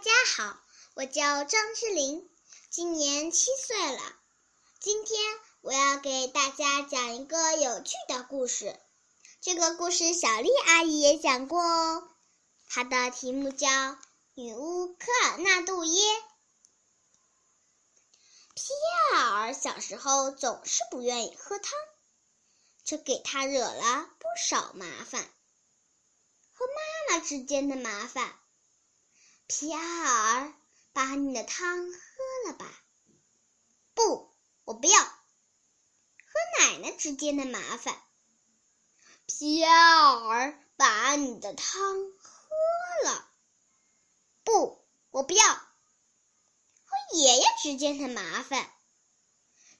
大家好，我叫张诗琳，今年七岁了。今天我要给大家讲一个有趣的故事。这个故事小丽阿姨也讲过哦，它的题目叫《女巫科尔纳杜耶》。皮埃尔小时候总是不愿意喝汤，这给他惹了不少麻烦，和妈妈之间的麻烦。皮埃尔，把你的汤喝了吧。不，我不要。和奶奶之间的麻烦。皮埃尔，把你的汤喝了。不，我不要。和爷爷之间的麻烦。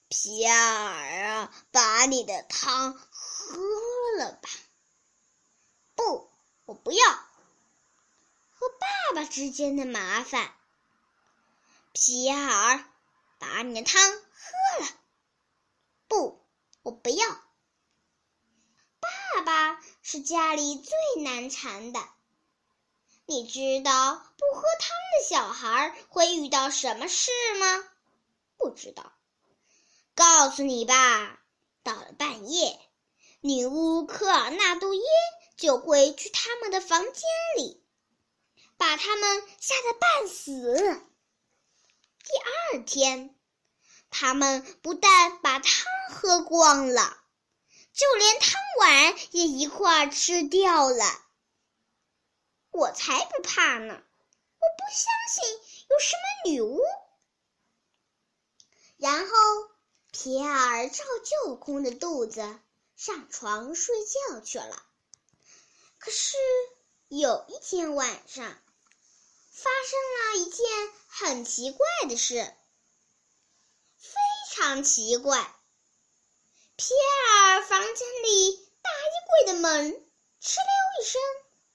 皮埃尔啊，把你的汤喝了吧。不，我不要。之间的麻烦，皮埃尔，把你的汤喝了。不，我不要。爸爸是家里最难缠的。你知道不喝汤的小孩会遇到什么事吗？不知道。告诉你吧，到了半夜，女巫科尔纳杜耶就会去他们的房间里。把他们吓得半死。第二天，他们不但把汤喝光了，就连汤碗也一块吃掉了。我才不怕呢！我不相信有什么女巫。然后，皮埃尔照旧空着肚子上床睡觉去了。可是有一天晚上。发生了一件很奇怪的事，非常奇怪。皮埃尔房间里大衣柜的门“哧溜”一声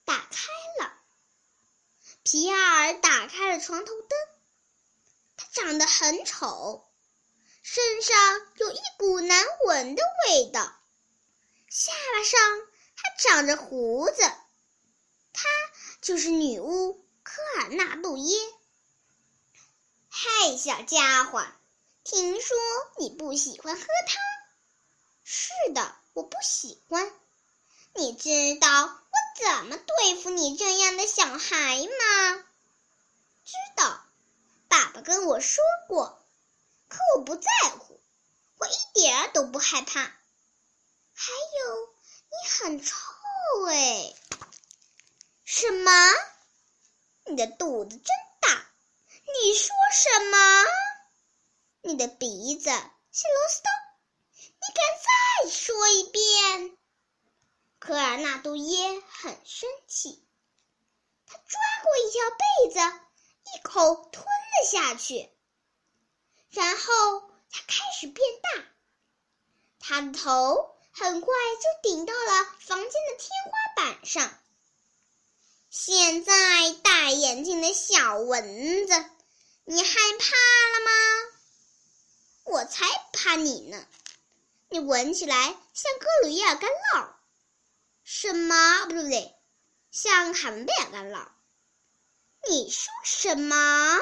打开了。皮埃尔打开了床头灯，他长得很丑，身上有一股难闻的味道，下巴上还长着胡子。她就是女巫。尔纳杜耶，嗨，小家伙，听说你不喜欢喝汤？是的，我不喜欢。你知道我怎么对付你这样的小孩吗？知道，爸爸跟我说过。可我不在乎，我一点儿都不害怕。还有，你很臭哎！什么？你的肚子真大！你说什么？你的鼻子是螺丝刀！你敢再说一遍？科尔纳杜耶很生气，他抓过一条被子，一口吞了下去。然后他开始变大，他的头很快就顶到了房间的天花板上。现在大眼睛的小蚊子，你害怕了吗？我才不怕你呢！你闻起来像格鲁伊尔干酪，什么不对不对，像卡门贝尔干酪。你说什么？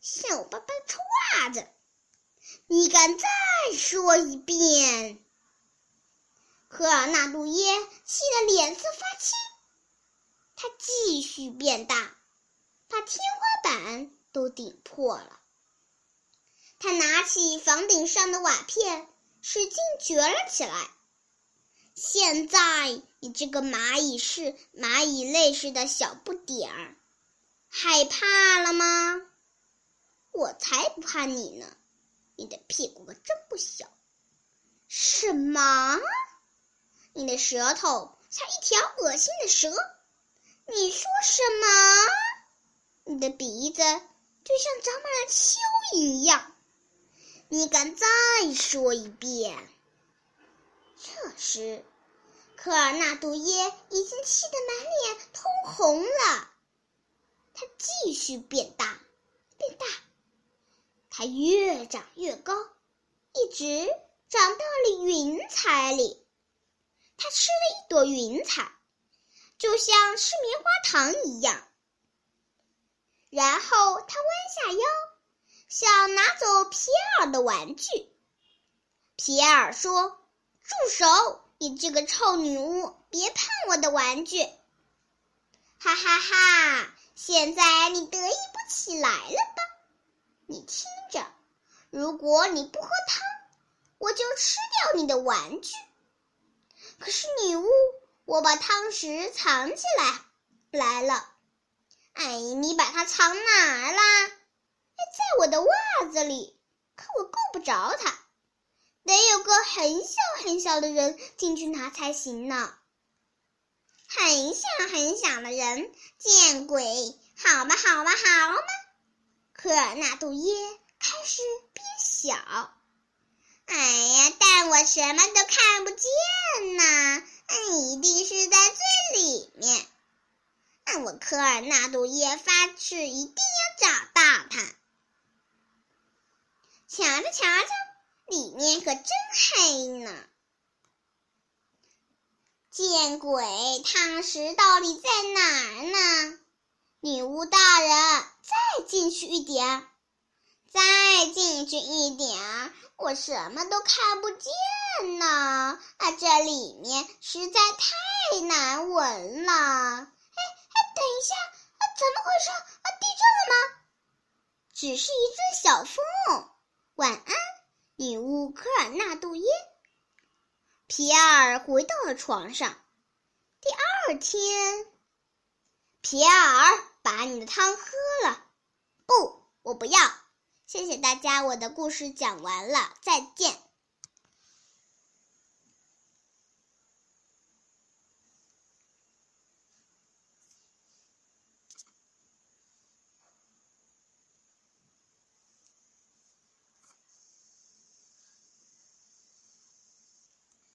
像我爸爸的臭袜子！你敢再说一遍？科尔纳杜耶气得脸色发青。它继续变大，把天花板都顶破了。他拿起房顶上的瓦片，使劲掘了起来。现在你这个蚂蚁似蚂蚁类似的小不点儿，害怕了吗？我才不怕你呢！你的屁股可真不小。什么？你的舌头像一条恶心的蛇。你说什么？你的鼻子就像长满了蚯蚓一样。你敢再说一遍？这时，科尔纳杜耶已经气得满脸通红了。他继续变大，变大，他越长越高，一直长到了云彩里。他吃了一朵云彩。就像吃棉花糖一样，然后他弯下腰，想拿走皮埃尔的玩具。皮埃尔说：“住手！你这个臭女巫，别碰我的玩具！”哈哈哈！现在你得意不起来了吧？你听着，如果你不喝汤，我就吃掉你的玩具。可是女巫，我把汤匙藏起来来了。哎，你把它藏哪儿啦？哎，在我的袜子里，可我够不着它，得有个很小很小的人进去拿才行呢。很小很小的人，见鬼！好吧，好吧，好吧。科尔纳杜耶开始变小。哎呀，但我什么都看不见呐！那你一定是在最里面。那我科尔纳杜耶发誓，一定要找到它。瞧瞧，瞧瞧，里面可真黑呢！见鬼，汤匙到底在哪儿呢？女巫大人，再进去一点，再进去一点，我什么都看不见呢！啊，这里面实在太难闻了。哎哎等一下，啊，怎么回事？啊，地震了吗？只是一阵小风。晚安，女巫科尔纳杜耶。皮尔回到了床上。第二天，皮尔把你的汤喝了。不，我不要。谢谢大家，我的故事讲完了，再见。